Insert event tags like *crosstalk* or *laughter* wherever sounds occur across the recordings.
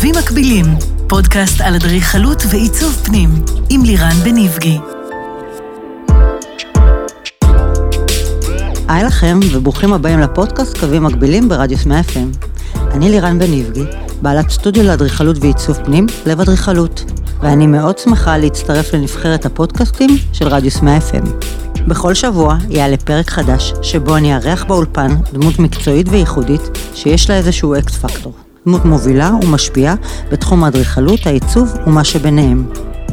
קווים מקבילים, פודקאסט על אדריכלות ועיצוב פנים, עם לירן בניבגי. היי לכם, וברוכים הבאים לפודקאסט קווים מקבילים ברדיוס 100 FM. אני לירן בניבגי, בעלת סטודיו לאדריכלות ועיצוב פנים, לב אדריכלות, ואני מאוד שמחה להצטרף לנבחרת הפודקאסטים של רדיוס 100 FM. בכל שבוע יעלה פרק חדש, שבו אני אארח באולפן דמות מקצועית וייחודית, שיש לה איזשהו X factor. דמות מובילה ומשפיעה בתחום האדריכלות, העיצוב ומה שביניהם.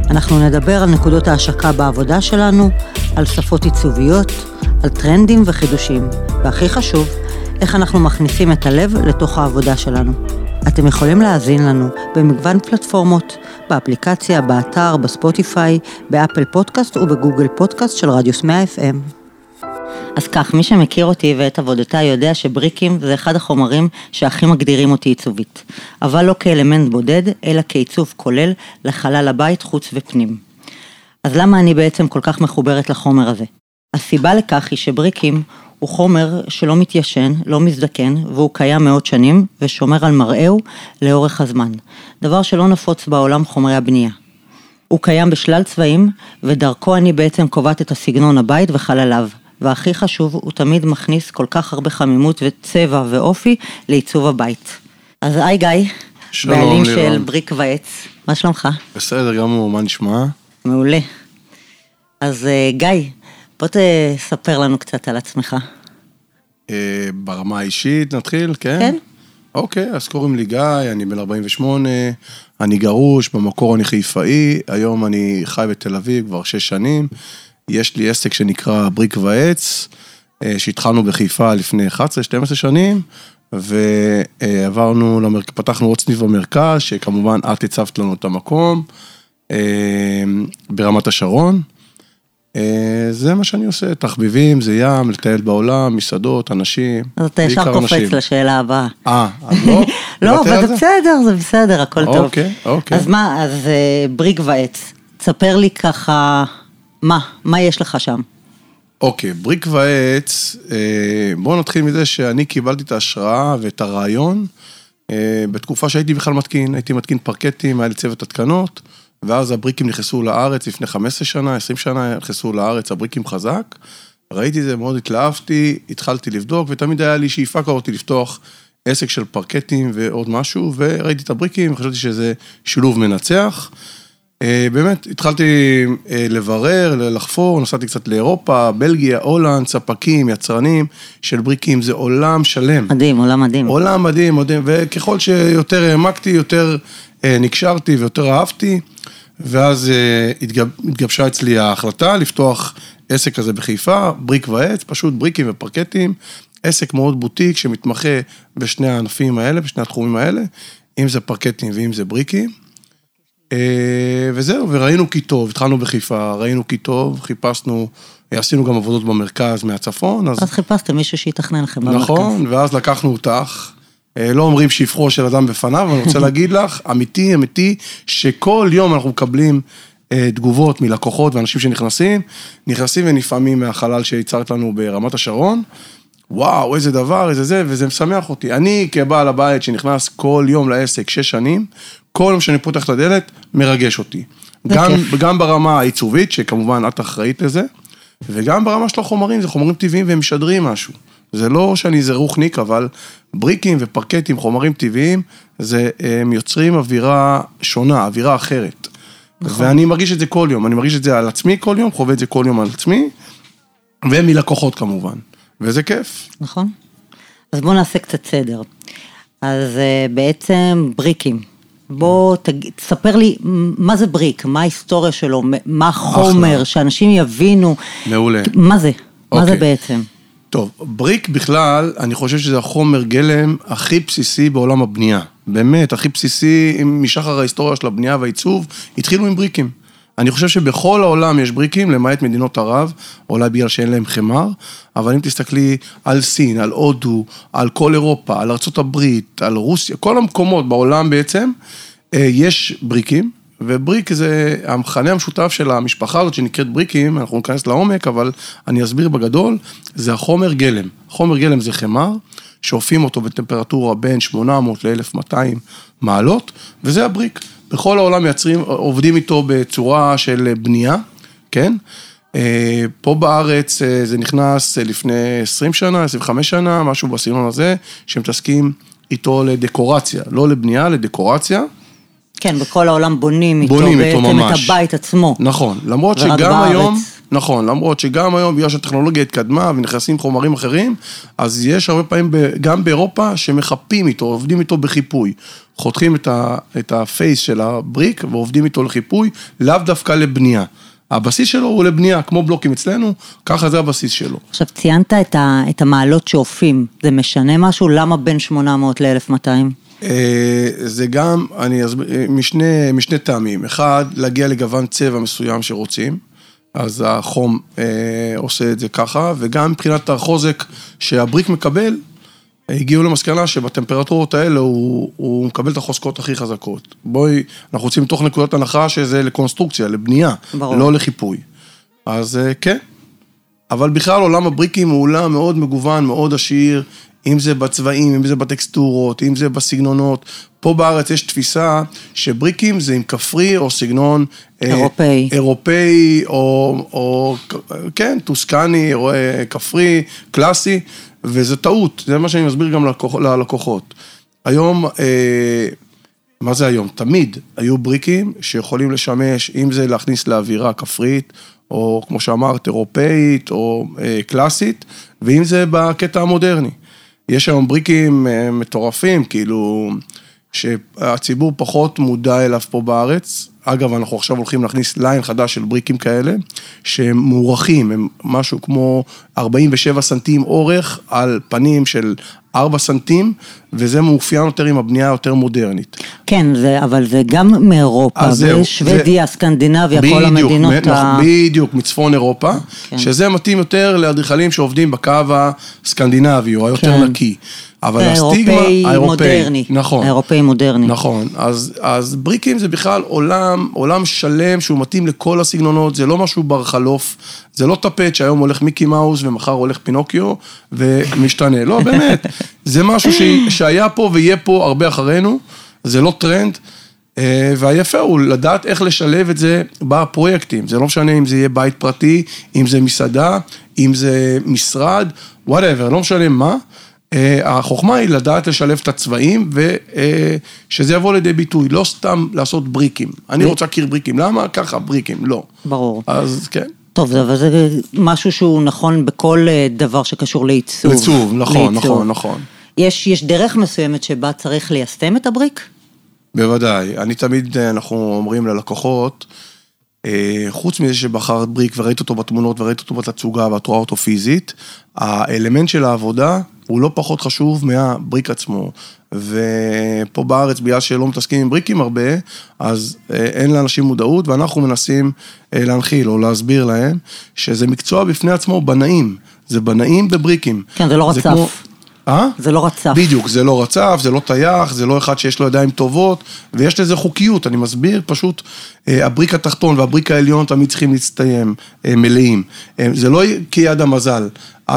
אנחנו נדבר על נקודות ההשקה בעבודה שלנו, על שפות עיצוביות, על טרנדים וחידושים, והכי חשוב, איך אנחנו מכניסים את הלב לתוך העבודה שלנו. אתם יכולים להאזין לנו במגוון פלטפורמות, באפליקציה, באתר, בספוטיפיי, באפל פודקאסט ובגוגל פודקאסט של רדיוס 100 FM. אז כך, מי שמכיר אותי ואת עבודותיי יודע שבריקים זה אחד החומרים שהכי מגדירים אותי עיצובית. אבל לא כאלמנט בודד, אלא כעיצוב כולל לחלל הבית, חוץ ופנים. אז למה אני בעצם כל כך מחוברת לחומר הזה? הסיבה לכך היא שבריקים הוא חומר שלא מתיישן, לא מזדקן, והוא קיים מאות שנים, ושומר על מראהו לאורך הזמן. דבר שלא נפוץ בעולם חומרי הבנייה. הוא קיים בשלל צבעים, ודרכו אני בעצם קובעת את הסגנון הבית וחלליו. והכי חשוב, הוא תמיד מכניס כל כך הרבה חמימות וצבע ואופי לעיצוב הבית. אז היי גיא, שלום, בעלים לירון. של בריק ועץ, מה שלומך? בסדר גמור, מה נשמע? מעולה. אז אה, גיא, בוא תספר לנו קצת על עצמך. אה, ברמה האישית נתחיל, כן? כן. אוקיי, אז קוראים לי גיא, אני בן 48, אני גרוש, במקור אני חיפאי, היום אני חי בתל אביב כבר שש שנים. יש לי עסק שנקרא בריק ועץ, אה, שהתחלנו בחיפה לפני 11-12 שנים, ועברנו, למרק... פתחנו עוד סניף במרכז, שכמובן את הצבת לנו את המקום, אה, ברמת השרון. אה, זה מה שאני עושה, תחביבים, זה ים, לטייל בעולם, מסעדות, אנשים. אז אתה ישר קופץ אנשים. לשאלה הבאה. אה, אז לא? *laughs* לא, אבל זה בסדר, זה בסדר, הכל טוב. אוקיי, אוקיי. אז מה, אז אה, בריק ועץ, תספר לי ככה, מה, מה יש לך שם? אוקיי, בריק ועץ, אה, בואו נתחיל מזה שאני קיבלתי את ההשראה ואת הרעיון בתקופה שהייתי בכלל מתקין, הייתי מתקין פרקטים, היה לי צוות התקנות, ואז הבריקים נכנסו לארץ לפני 15 שנה, 20 שנה נכנסו לארץ, הבריקים חזק. ראיתי את זה, מאוד התלהבתי, התחלתי לבדוק, ותמיד היה לי שאיפה כזאת לפתוח עסק של פרקטים ועוד משהו, וראיתי את הבריקים, חשבתי שזה שילוב מנצח. אה, באמת, התחלתי אה, לברר, לחפור, נסעתי קצת לאירופה, בלגיה, הולנד, ספקים, יצרנים של בריקים, זה עולם שלם. מדהים, עולם מדהים. עולם מדהים, מדהים, וככל שיותר העמקתי, יותר נקשרתי ויותר אהבתי, ואז אה, התגב, התגבשה אצלי ההחלטה לפתוח עסק כזה בחיפה, בריק ועץ, פשוט בריקים ופרקטים, עסק מאוד בוטיק שמתמחה בשני הענפים האלה, בשני התחומים האלה, אם זה פרקטים ואם זה בריקים. אה, וזהו, וראינו כי טוב, התחלנו בחיפה, ראינו כי טוב, חיפשנו, עשינו גם עבודות במרכז מהצפון, אז אז חיפשתם מישהו שיתכנן לכם במרכז. נכון, ואז לקחנו אותך. אה, לא אומרים שבחו של אדם בפניו, אבל אני רוצה להגיד לך, אמיתי, אמיתי, שכל יום אנחנו מקבלים אה, תגובות מלקוחות ואנשים שנכנסים, נכנסים ונפעמים מהחלל שהצרת לנו ברמת השרון. וואו, איזה דבר, איזה זה, וזה משמח אותי. אני כבעל הבית שנכנס כל יום לעסק שש שנים, כל יום שאני פותח את הדלת, מרגש אותי. גם. גם ברמה העיצובית, שכמובן את אחראית לזה, וגם ברמה של החומרים, זה חומרים טבעיים והם משדרים משהו. זה לא שאני איזה רוחניק, אבל בריקים ופרקטים, חומרים טבעיים, זה, הם יוצרים אווירה שונה, אווירה אחרת. נכון. ואני מרגיש את זה כל יום, אני מרגיש את זה על עצמי כל יום, חווה את זה כל יום על עצמי, ומלקוחות כמובן. וזה כיף. נכון? אז בואו נעשה קצת סדר. אז אה, בעצם בריקים. בוא תג... תספר לי מה זה בריק, מה ההיסטוריה שלו, מה החומר, אחלה. שאנשים יבינו. מעולה. מה זה? מה זה אוקיי. בעצם? טוב, בריק בכלל, אני חושב שזה החומר גלם הכי בסיסי בעולם הבנייה. באמת, הכי בסיסי משחר ההיסטוריה של הבנייה והעיצוב, התחילו עם בריקים. אני חושב שבכל העולם יש בריקים, למעט מדינות ערב, אולי בגלל שאין להם חמר, אבל אם תסתכלי על סין, על הודו, על כל אירופה, על הברית, על רוסיה, כל המקומות בעולם בעצם, אה, יש בריקים, ובריק זה המכנה המשותף של המשפחה הזאת שנקראת בריקים, אנחנו ניכנס לעומק, אבל אני אסביר בגדול, זה החומר גלם. חומר גלם זה חמר, שאופים אותו בטמפרטורה בין 800 ל-1200 מעלות, וזה הבריק. בכל העולם מייצרים, עובדים איתו בצורה של בנייה, כן? אה, פה בארץ אה, זה נכנס אה, לפני 20 שנה, 25 שנה, משהו בסגנון הזה, שמתעסקים איתו לדקורציה, לא לבנייה, לדקורציה. כן, בכל העולם בונים איתו בונים איתו ממש. את הבית עצמו. נכון, למרות שגם בארץ. היום, נכון, למרות שגם היום, בגלל שהטכנולוגיה התקדמה ונכנסים חומרים אחרים, אז יש הרבה פעמים, ב- גם באירופה, שמחפים איתו, עובדים איתו בחיפוי. חותכים את, ה, את הפייס של הבריק ועובדים איתו לחיפוי, לאו דווקא לבנייה. הבסיס שלו הוא לבנייה, כמו בלוקים אצלנו, ככה זה הבסיס שלו. עכשיו, ציינת את, ה, את המעלות שאופים, זה משנה משהו? למה בין 800 ל-1200? אה, זה גם, אני אסביר, אה, משני, משני טעמים. אחד, להגיע לגוון צבע מסוים שרוצים, אז החום אה, עושה את זה ככה, וגם מבחינת החוזק שהבריק מקבל, הגיעו למסקנה שבטמפרטורות האלה הוא, הוא מקבל את החוזקות הכי חזקות. בואי, אנחנו רוצים מתוך נקודת הנחה שזה לקונסטרוקציה, לבנייה, ברור. לא לחיפוי. אז אה, כן, אבל בכלל עולם הבריקים הוא עולם מאוד מגוון, מאוד עשיר, אם זה בצבעים, אם זה בטקסטורות, אם זה בסגנונות. פה בארץ יש תפיסה שבריקים זה עם כפרי או סגנון... אה, אירופאי. אירופאי, או, או כן, טוסקני, או, אה, כפרי, קלאסי, וזה טעות, זה מה שאני מסביר גם ללקוח, ללקוחות. היום, אה, מה זה היום? תמיד היו בריקים שיכולים לשמש, אם זה להכניס לאווירה כפרית, או כמו שאמרת, אירופאית, או אה, קלאסית, ואם זה בקטע המודרני. יש היום בריקים אה, מטורפים, כאילו, שהציבור פחות מודע אליו פה בארץ. אגב, אנחנו עכשיו הולכים להכניס ליין חדש של בריקים כאלה, שהם מוערכים, הם משהו כמו 47 סנטים אורך על פנים של 4 סנטים, וזה מאופיין יותר עם הבנייה היותר מודרנית. כן, זה, אבל זה גם מאירופה, ושוודיה, זה- סקנדינביה, כל בדיוק, המדינות מ- ה... בדיוק, מצפון אירופה, כן. שזה מתאים יותר לאדריכלים שעובדים בקו הסקנדינבי, או היותר כן. נקי. אבל הסטיגמה, האירופאי מודרני. נכון. האירופאי מודרני. נכון, אז, אז בריקים זה בכלל עולם, עולם שלם שהוא מתאים לכל הסגנונות, זה לא משהו בר חלוף, זה לא טפט שהיום הולך מיקי מאוס ומחר הולך פינוקיו ומשתנה, לא באמת, *laughs* זה משהו ש, שהיה פה ויהיה פה הרבה אחרינו, זה לא טרנד, אה, והיפה הוא לדעת איך לשלב את זה בפרויקטים, זה לא משנה אם זה יהיה בית פרטי, אם זה מסעדה, אם זה משרד, whatever, לא משנה מה. אה, החוכמה היא לדעת לשלב את הצבעים ושזה יבוא לידי ביטוי, לא סתם לעשות בריקים. אני רוצה קיר בריקים, למה? ככה, בריקים, לא. ברור. אז כן. טוב, אבל זה משהו שהוא נכון בכל אה, דבר שקשור לעיצוב. לעיצוב, נכון, לעיצוב. נכון, נכון. יש, יש דרך מסוימת שבה צריך ליישם את הבריק? בוודאי. אני תמיד, אה, אנחנו אומרים ללקוחות, אה, חוץ מזה שבחרת בריק וראית אותו בתמונות וראית אותו בתצוגה ואת רואה אותו פיזית, האלמנט של העבודה הוא לא פחות חשוב מהבריק עצמו. ופה בארץ, בגלל שלא מתעסקים עם בריקים הרבה, אז אה, אין לאנשים מודעות, ואנחנו מנסים אה, להנחיל או להסביר להם שזה מקצוע בפני עצמו בנאים. זה בנאים בבריקים. כן, זה לא רצף. כמו- אה? זה לא רצף. בדיוק, זה לא רצף, זה לא טייח, זה לא אחד שיש לו ידיים טובות, ויש לזה חוקיות, אני מסביר, פשוט אה, הבריק התחתון והבריק העליון תמיד צריכים להצטיים אה, מלאים. אה, זה לא כיד המזל.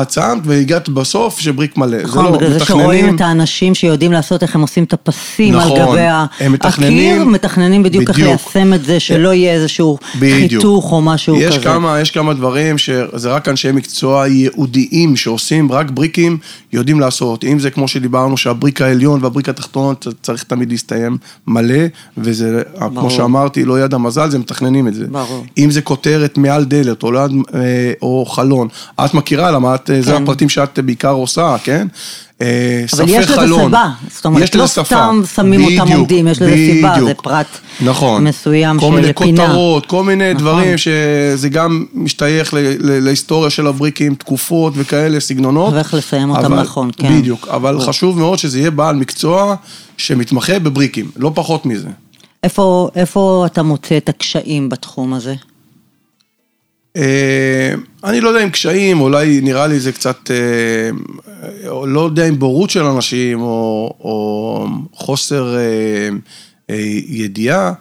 צמת והגעת בסוף שבריק מלא. זה נכון, לא, זה מתכננים- שרואים את האנשים שיודעים לעשות איך הם עושים את הפסים על נכון, גבי הם מתכננים- הקיר, מתכננים בדיוק איך בדיוק. ליישם את זה, שלא יהיה איזשהו בדיוק. חיתוך או משהו יש כזה. כמה, יש כמה דברים שזה רק אנשי מקצוע ייעודיים שעושים רק בריקים, יודעים לעשות. אם זה כמו שדיברנו, שהבריק העליון והבריק התחתון צריך תמיד להסתיים מלא, וזה, ברור. כמו שאמרתי, לא יד המזל, זה מתכננים את זה. ברור. אם זה כותרת מעל דלת או, ליד, אה, או חלון, את מכירה למה את, אה, זה כן. הפרטים שאת בעיקר עושה, כן? אה, אבל יש לזה. סיבה, זאת אומרת, יש לא. סתם שמים אותם עומדים, יש לזה סיבה, זה. פרט נכון. מסוים כל של מיני פינה. כותרות, כל מיני נכון. דברים שזה גם משתייך ל- ל- להיסטוריה של הבריקים, תקופות וכאלה, סגנונות. ואיך לסיים אותם נכון, כן. בדיוק, אבל חשוב מאוד שזה יהיה בעל מקצוע שמתמחה בבריקים, לא פחות מזה. איפה, איפה אתה מוצא את הקשיים בתחום הזה? אה, אני לא יודע אם קשיים, אולי נראה לי זה קצת, אה, או לא יודע אם בורות של אנשים, או, או חוסר אה, אה, ידיעה.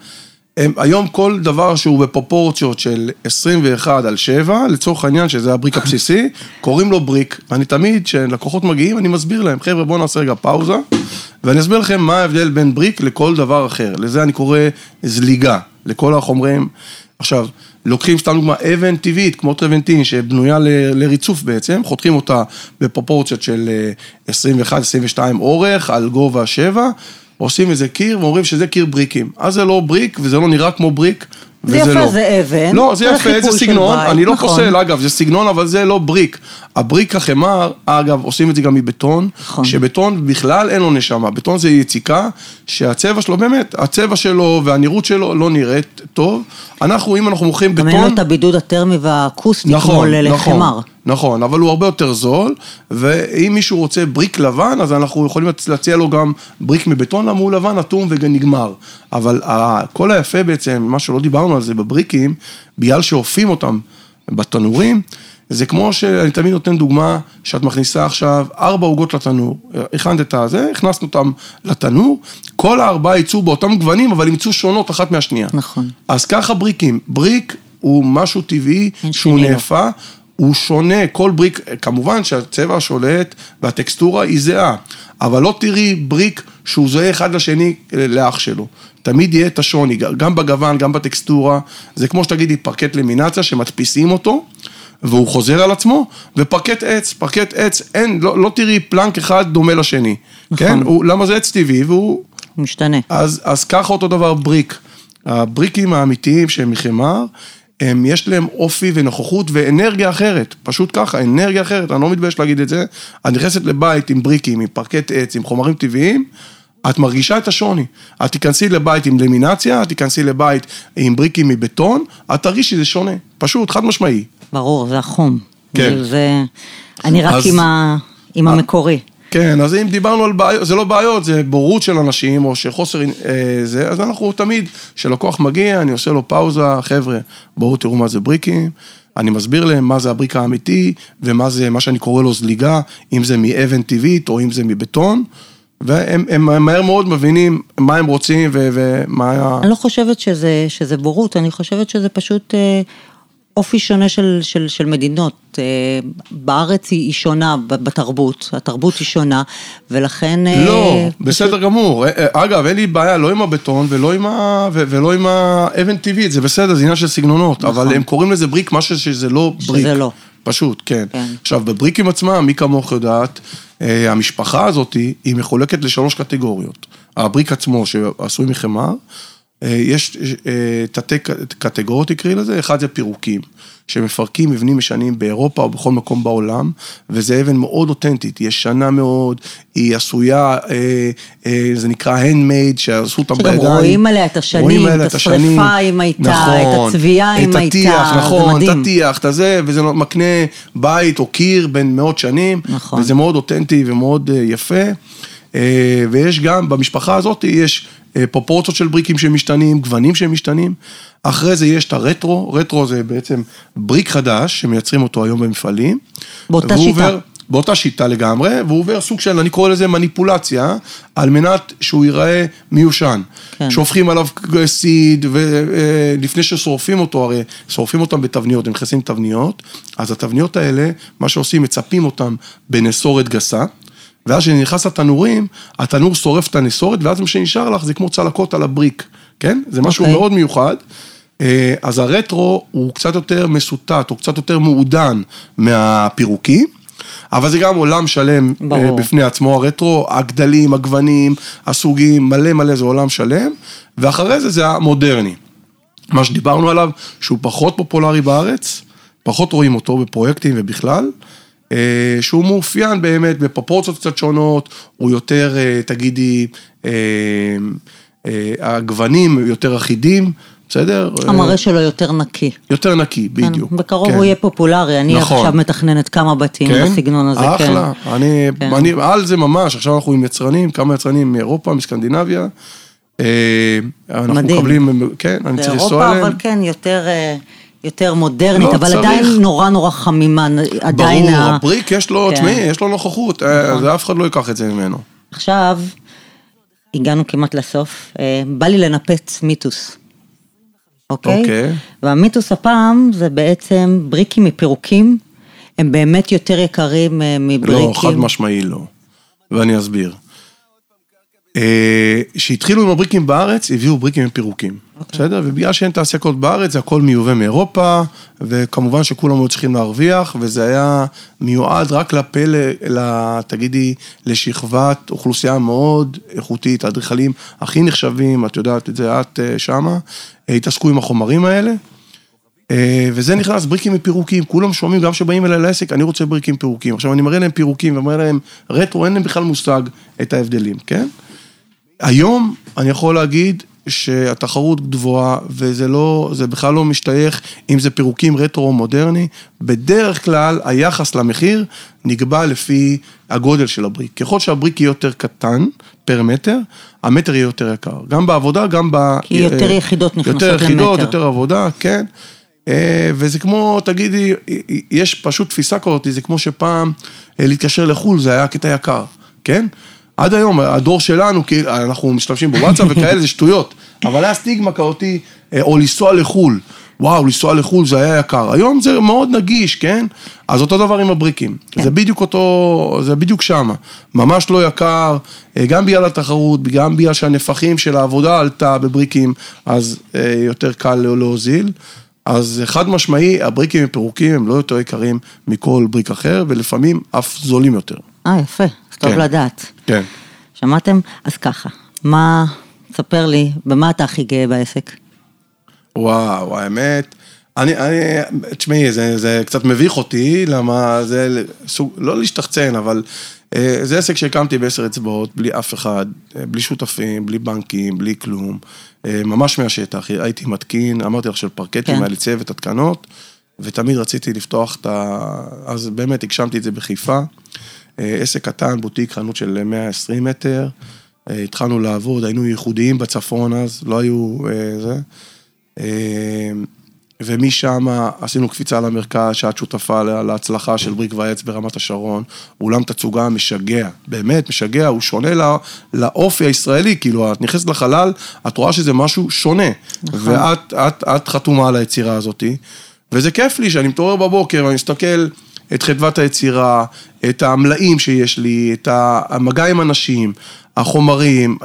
הם, היום כל דבר שהוא בפרופורציות של 21 על 7, לצורך העניין, שזה הבריק הבסיסי, *laughs* קוראים לו בריק. ואני תמיד, כשלקוחות מגיעים, אני מסביר להם, חבר'ה, בואו נעשה רגע פאוזה, ואני אסביר לכם מה ההבדל בין בריק לכל דבר אחר. לזה אני קורא זליגה, לכל החומרים. עכשיו, לוקחים סתם דוגמה אבן טבעית, כמו טרבנטין, שבנויה ל- לריצוף בעצם, חותכים אותה בפרופורציות של אה, 21-22 אורך, על גובה 7, עושים איזה קיר ואומרים שזה קיר בריקים. אז זה לא בריק וזה לא נראה כמו בריק. זה יפה, לא. זה אבן, לא, זה יפה, זה סגנון, בית, אני לא נכון. פוסל, אגב, זה סגנון, אבל זה לא בריק. הבריק החמר, אגב, עושים את זה גם מבטון, נכון. שבטון בכלל אין לו נשמה, בטון זה יציקה, שהצבע שלו באמת, הצבע שלו והנראות שלו לא נראית טוב. אנחנו, אם אנחנו מוכרים גם בטון... אין לו את הבידוד הטרמי והאקוסטי כמו נכון, נכון, לחמר. נכון, אבל הוא הרבה יותר זול, ואם מישהו רוצה בריק לבן, אז אנחנו יכולים להציע לו גם בריק מבטון, למה הוא לבן, אטום ונגמר. אבל כל היפה בעצם, מה שלא דיברנו על זה בבריקים, בגלל שאופים אותם בתנורים, זה כמו שאני תמיד נותן דוגמה, שאת מכניסה עכשיו ארבע עוגות לתנור, הכנת את הזה, הכנסנו אותם לתנור, כל הארבעה יצאו באותם גוונים, אבל ימצאו שונות אחת מהשנייה. נכון. אז ככה בריקים, בריק הוא משהו טבעי שהוא. נאפה, הוא שונה, כל בריק, כמובן שהצבע השולט והטקסטורה היא זהה, אבל לא תראי בריק שהוא זהה אחד לשני לאח שלו. תמיד יהיה את השוני, גם בגוון, גם בטקסטורה, זה כמו שתגידי פרקט למינציה שמדפיסים אותו. והוא חוזר על עצמו, ופרקט עץ, פרקט עץ, אין, לא, לא תראי plank אחד דומה לשני, נכון. כן? הוא, למה זה עץ טבעי, והוא הוא משתנה. אז, אז ככה אותו דבר בריק. הבריקים האמיתיים שהם מחמר, הם, יש להם אופי ונוכחות ואנרגיה אחרת, פשוט ככה, אנרגיה אחרת, אני לא מתבייש להגיד את זה. את נכנסת לבית עם בריקים, עם פרקט עץ, עם חומרים טבעיים, את מרגישה את השוני. את תיכנסי לבית עם למינציה, את תיכנסי לבית עם בריקים מבטון, את תרגישי שזה שונה, פשוט, חד משמעי. ברור, זה החום. כן. זה, זה... אני רק אז- עם, ה... עם המקורי. כן, אז אם דיברנו על בעיות, זה לא בעיות, זה בורות של אנשים, או שחוסר אה, זה, אז אנחנו תמיד, כשלקוח מגיע, אני עושה לו פאוזה, חבר'ה, בואו תראו מה זה בריקים, אני מסביר להם מה זה הבריק האמיתי, ומה זה, מה שאני קורא לו זליגה, אם זה מאבן טבעית, או אם זה מבטון, והם הם מהר מאוד מבינים מה הם רוצים, ו, ומה. אני לא חושבת שזה, שזה בורות, אני חושבת שזה פשוט אה, אופי שונה של, של, של מדינות. אה, בארץ היא, שונה בתרבות, התרבות היא שונה, ולכן... אה, לא, בסדר גמור. אה, אגב, אין לי בעיה לא עם הבטון ולא עם, ה... ולא עם האבן טבעית, זה בסדר, זה עניין של סגנונות, אבל הם קוראים לזה בריק, משהו שזה לא שזה בריק. לא. פשוט, כן. כן. עכשיו, בבריקים עצמם, מי כמוך יודעת, המשפחה הזאת, היא מחולקת לשלוש קטגוריות. הבריק עצמו, שעשוי מחמר, יש אה, תתי קטגוריות תקראי לזה, אחד זה פירוקים, שמפרקים מבנים ישנים באירופה או בכל מקום בעולם, וזה אבן מאוד אותנטית, היא ישנה מאוד, היא עשויה, אה, אה, זה נקרא handmade, שעשו אותם שגם בידיים. רואים עליה את השנים, את השריפה. אם הייתה, נכון, את הצביעה אם את הייתה, הטיח, זה נכון, את מדהים. הטיח, את הזה, וזה מקנה בית או קיר בין מאות שנים, נכון. וזה מאוד אותנטי ומאוד אה, יפה. אה, ויש גם, במשפחה הזאת יש אה, פרופורציות של בריקים שמשתנים, גוונים שמשתנים. אחרי זה יש את הרטרו, רטרו זה בעצם בריק חדש, שמייצרים אותו היום במפעלים. באותה שיטה. עובר- באותה שיטה לגמרי, והוא עובר סוג של, אני קורא לזה מניפולציה, על מנת שהוא ייראה מיושן. כן. שופכים עליו סיד, ולפני ששורפים אותו, הרי שורפים אותם בתבניות, הם נכנסים לתבניות, אז התבניות האלה, מה שעושים, מצפים אותם בנסורת גסה. ואז כשאני נכנס לתנורים, התנור שורף את הנסורת, ואז מה שנשאר לך זה כמו צלקות על הבריק, כן? זה משהו אוקיי. מאוד מיוחד. אה, אז הרטרו הוא קצת יותר מסוטט, הוא קצת יותר מעודן מהפירוקים, אבל זה גם עולם שלם ברור. אה, בפני עצמו, הרטרו, הגדלים, הגוונים, הסוגים, מלא מלא זה עולם שלם, ואחרי זה זה המודרני. מה שדיברנו עליו, שהוא פחות פופולרי בארץ, פחות רואים אותו בפרויקטים ובכלל, שהוא מאופיין באמת בפרופורציות קצת שונות, הוא יותר, אה, תגידי, אה, אה, הגוונים יותר אחידים, בסדר? המראה שלו יותר נקי. יותר נקי, כן, בדיוק. בקרוב כן. הוא יהיה פופולרי, אני נכון. עכשיו מתכננת כמה בתים כן? בסגנון הזה, כן. אחלה, אני, כן. אני על זה ממש, עכשיו אנחנו עם יצרנים, כמה יצרנים מאירופה, מסקנדינביה. אה, אנחנו מדהים. מקבלים, כן, אני צריך לנסוע באירופה, אליהם. אבל כן, יותר, אה, יותר מודרנית, לא, אבל צריך. עדיין נורא נורא חמימה, עדיין... ברור, ה- הבריק יש לו, כן. תשמעי, יש לו נוכחות, אה, זה אף אחד לא ייקח את זה ממנו. עכשיו, הגענו כמעט לסוף, אה, בא לי לנפץ מיתוס. אוקיי? אוקיי. והמיתוס הפעם זה בעצם בריקים מפירוקים, הם באמת יותר יקרים אה, מבריקים. לא, חד משמעי לא. ואני אסביר. כשהתחילו עם הבריקים בארץ, הביאו בריקים עם פירוקים. בסדר? ובגלל שאין תעשייה כזאת בארץ, זה הכל מיובא מאירופה, וכמובן שכולם היו צריכים להרוויח, וזה היה מיועד רק לפה, ל- ל- תגידי, לשכבת אוכלוסייה מאוד איכותית, האדריכלים הכי נחשבים, את יודעת את זה, את אה, שמה, אה, התעסקו עם החומרים האלה. אה, וזה נכנס בריקים מפירוקים, כולם שומעים, גם כשבאים אליי לעסק, אני רוצה בריקים פירוקים. עכשיו, אני מראה להם פירוקים ומראה להם רטרו, אין להם בכלל מושג את ההבדלים, כן? היום אני יכול להגיד שהתחרות גבוהה, וזה לא, זה בכלל לא משתייך אם זה פירוקים רטרו או מודרני. בדרך כלל היחס למחיר נקבע לפי הגודל של הבריק. ככל שהבריק יהיה יותר קטן פר מטר, המטר יהיה יותר יקר. גם בעבודה, גם ב... כי יותר יחידות נכנסות יותר יחידות, למטר. יותר עבודה, כן. אה, וזה כמו, תגידי, יש פשוט תפיסה כזאת, זה כמו שפעם אה, להתקשר לחו"ל, זה היה קטע יקר, כן? עד היום, הדור שלנו, כי אנחנו משתמשים בוואטסאפ *laughs* וכאלה, זה שטויות. אבל היה סטיגמה כזאתי, אה, או לנסוע לחו"ל. וואו, לנסוע לחו"ל זה היה יקר. היום זה מאוד נגיש, כן? אז אותו דבר עם הבריקים. כן. זה בדיוק אותו, זה בדיוק שמה. ממש לא יקר, אה, גם בגלל התחרות, גם בגלל שהנפחים של העבודה עלתה בבריקים, אז אה, יותר קל לא- להוזיל. אז חד משמעי, הבריקים מפירוקים הם לא יותר יקרים מכל בריק אחר, ולפעמים אף זולים יותר. אה, יפה, טוב כן. לדעת. כן. שמעתם? אז ככה, מה, ספר לי, במה אתה הכי גאה בעסק? וואו, האמת, אני, אני, תשמעי, זה, זה קצת מביך אותי, למה זה סוג, לא להשתחצן, אבל אה, זה עסק שהקמתי בעשר אצבעות, בלי אף אחד, אה, בלי שותפים, בלי בנקים, בלי כלום, אה, ממש מהשטח, הייתי מתקין, אמרתי לך של פרקטים, כן. היה לי צוות התקנות, ותמיד רציתי לפתוח את ה... אז באמת הגשמתי את זה בחיפה. אה, עסק קטן, בוטיק, חנות של 120 מטר. אה, התחלנו לעבוד, היינו ייחודיים בצפון אז, לא היו אה, זה. ומשם עשינו קפיצה למרכז, שאת שותפה לה- להצלחה של בריק ועץ ברמת השרון. אולם תצוגה משגע, באמת משגע, הוא שונה לא, לאופי הישראלי, כאילו, את נכנסת לחלל, את רואה שזה משהו שונה. ואת את, את חתומה על היצירה הזאתי, וזה כיף לי שאני מתעורר בבוקר ואני מסתכל את חדוות היצירה, את המלאים שיש לי, את המגע עם אנשים, החומרים,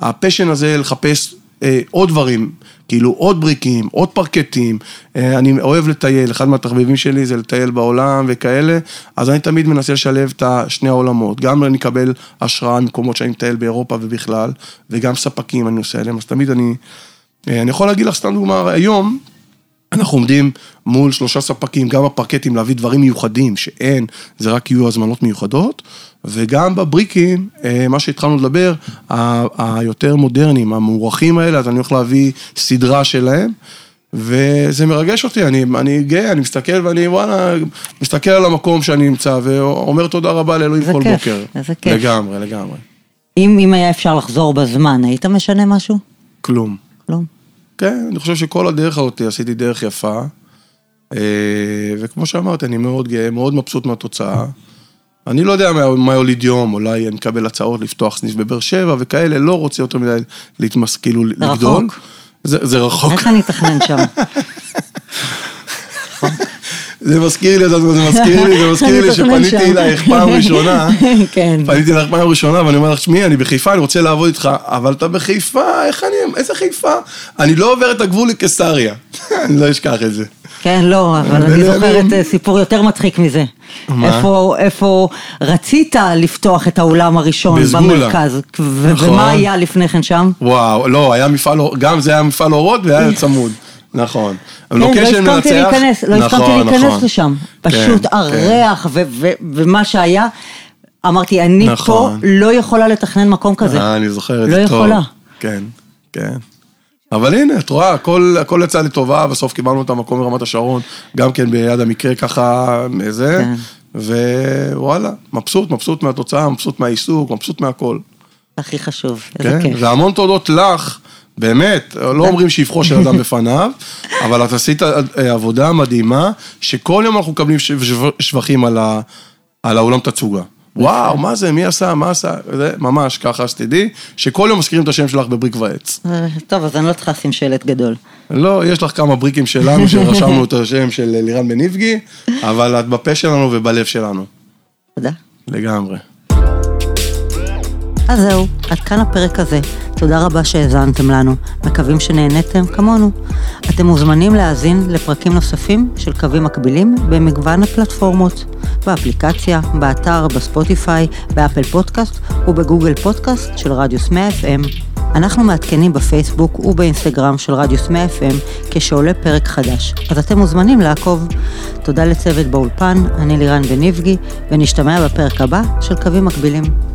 הפשן הזה לחפש אה, עוד דברים, כאילו עוד בריקים, עוד פרקטים, אה, אני אוהב לטייל, אחד מהתחביבים שלי זה לטייל בעולם וכאלה, אז אני תמיד מנסה לשלב את שני העולמות, גם אני אקבל השראה ממקומות שאני מטייל באירופה ובכלל, וגם ספקים אני עושה עליהם, אז תמיד אני, אה, אני יכול להגיד לך סתם דוגמה, היום, אנחנו עומדים מול שלושה ספקים, גם בפרקטים להביא דברים מיוחדים שאין, זה רק יהיו הזמנות מיוחדות, וגם בבריקים, אה, מה שהתחלנו לדבר, היותר מודרניים, המוערכים האלה, אז אני הולך להביא סדרה שלהם, וזה מרגש אותי, אני, אני גאה, אני מסתכל ואני וואלה, מסתכל על המקום שאני נמצא, ואומר תודה רבה לאלוהים כל כיף, בוקר. איזה כיף. לגמרי, לגמרי. אם, אם היה אפשר לחזור בזמן, היית משנה משהו? כלום. לא. כן, אני חושב שכל הדרך הזאת עשיתי דרך יפה. אה, וכמו שאמרתי, אני מאוד גאה, מאוד מבסוט מהתוצאה. אני לא יודע מה, מה יוליד יום, אולי אני אקבל הצעות לפתוח סניף בבאר שבע וכאלה, לא רוצה יותר מדי להתמס... כאילו זה לגדול. רחוק. זה, זה רחוק. איך אני אתכנן שם? *laughs* זה מזכיר לי, זה *laughs* מזכיר לי, זה מזכיר לי שפניתי. אלייך פעם ראשונה. *laughs* כן. פניתי אלייך פעם ראשונה ואני אומר לך, שמי, אני בחיפה, אני רוצה לעבוד איתך, אבל אתה בחיפה, איך אני, איזה חיפה? אני לא עובר את הגבול לקיסריה. *laughs* אני לא אשכח את זה. כן, לא, אבל אני זוכרת אה, סיפור יותר מצחיק מזה. מה? איפה, איפה רצית לפתוח את האולם הראשון בסגולה. במרכז, נכון. ומה היה לפני כן שם? וואו, לא, היה מפעל, גם זה היה מפעל אורות והיה צמוד, נכון. כן, לא לוקיישן הסכמתי להיכנס, לא הסכמתי נכון, להיכנס נכון. לשם. כן, פשוט כן. הריח ו- ו- ומה שהיה, אמרתי, אני פה נכון. לא יכולה לתכנן מקום כזה. אה, אני זוכר את לא זה טוב. יכולה. כן, כן. אבל הנה, את רואה, הכל, הכל יצא לטובה, בסוף קיבלנו את המקום ברמת השרון, גם כן ביד המקרה ככה, זה, כן. ווואלה, מבסוט, מבסוט מהתוצאה, מבסוט מהעיסוק, מבסוט מהכל. הכי חשוב, איזה כן, כיף. והמון תודות לך, באמת, לא אומרים שבחו של אדם בפניו, אבל את עשית אה, עבודה מדהימה, שכל יום אנחנו מקבלים שב- שב- שבחים על, ה, על האולם תצוגה. וואו, מה זה, מי עשה, מה עשה, זה ממש ככה, שתדעי, שכל יום מזכירים את השם שלך בבריק ועץ. אה, טוב, אז אני לא צריכה לשים שלט גדול. לא, יש לך כמה בריקים שלנו שרשמנו את השם של לירן בן איבגי, אבל את בפה שלנו ובלב שלנו, תודה. לגמרי. אז זהו, עד כאן הפרק הזה. תודה רבה שהאזנתם לנו, מקווים שנהניתם כמונו. אתם מוזמנים להאזין לפרקים נוספים של קווים מקבילים במגוון הפלטפורמות, באפליקציה, באתר, בספוטיפיי, באפל פודקאסט ובגוגל פודקאסט של רדיוס 100 FM. אנחנו מעדכנים בפייסבוק ובאינסטגרם של רדיוס 100 FM כשעולה פרק חדש, אז אתם מוזמנים לעקוב. תודה לצוות באולפן, אני לירן בניבגי, ונשתמע בפרק הבא של קווים מקבילים.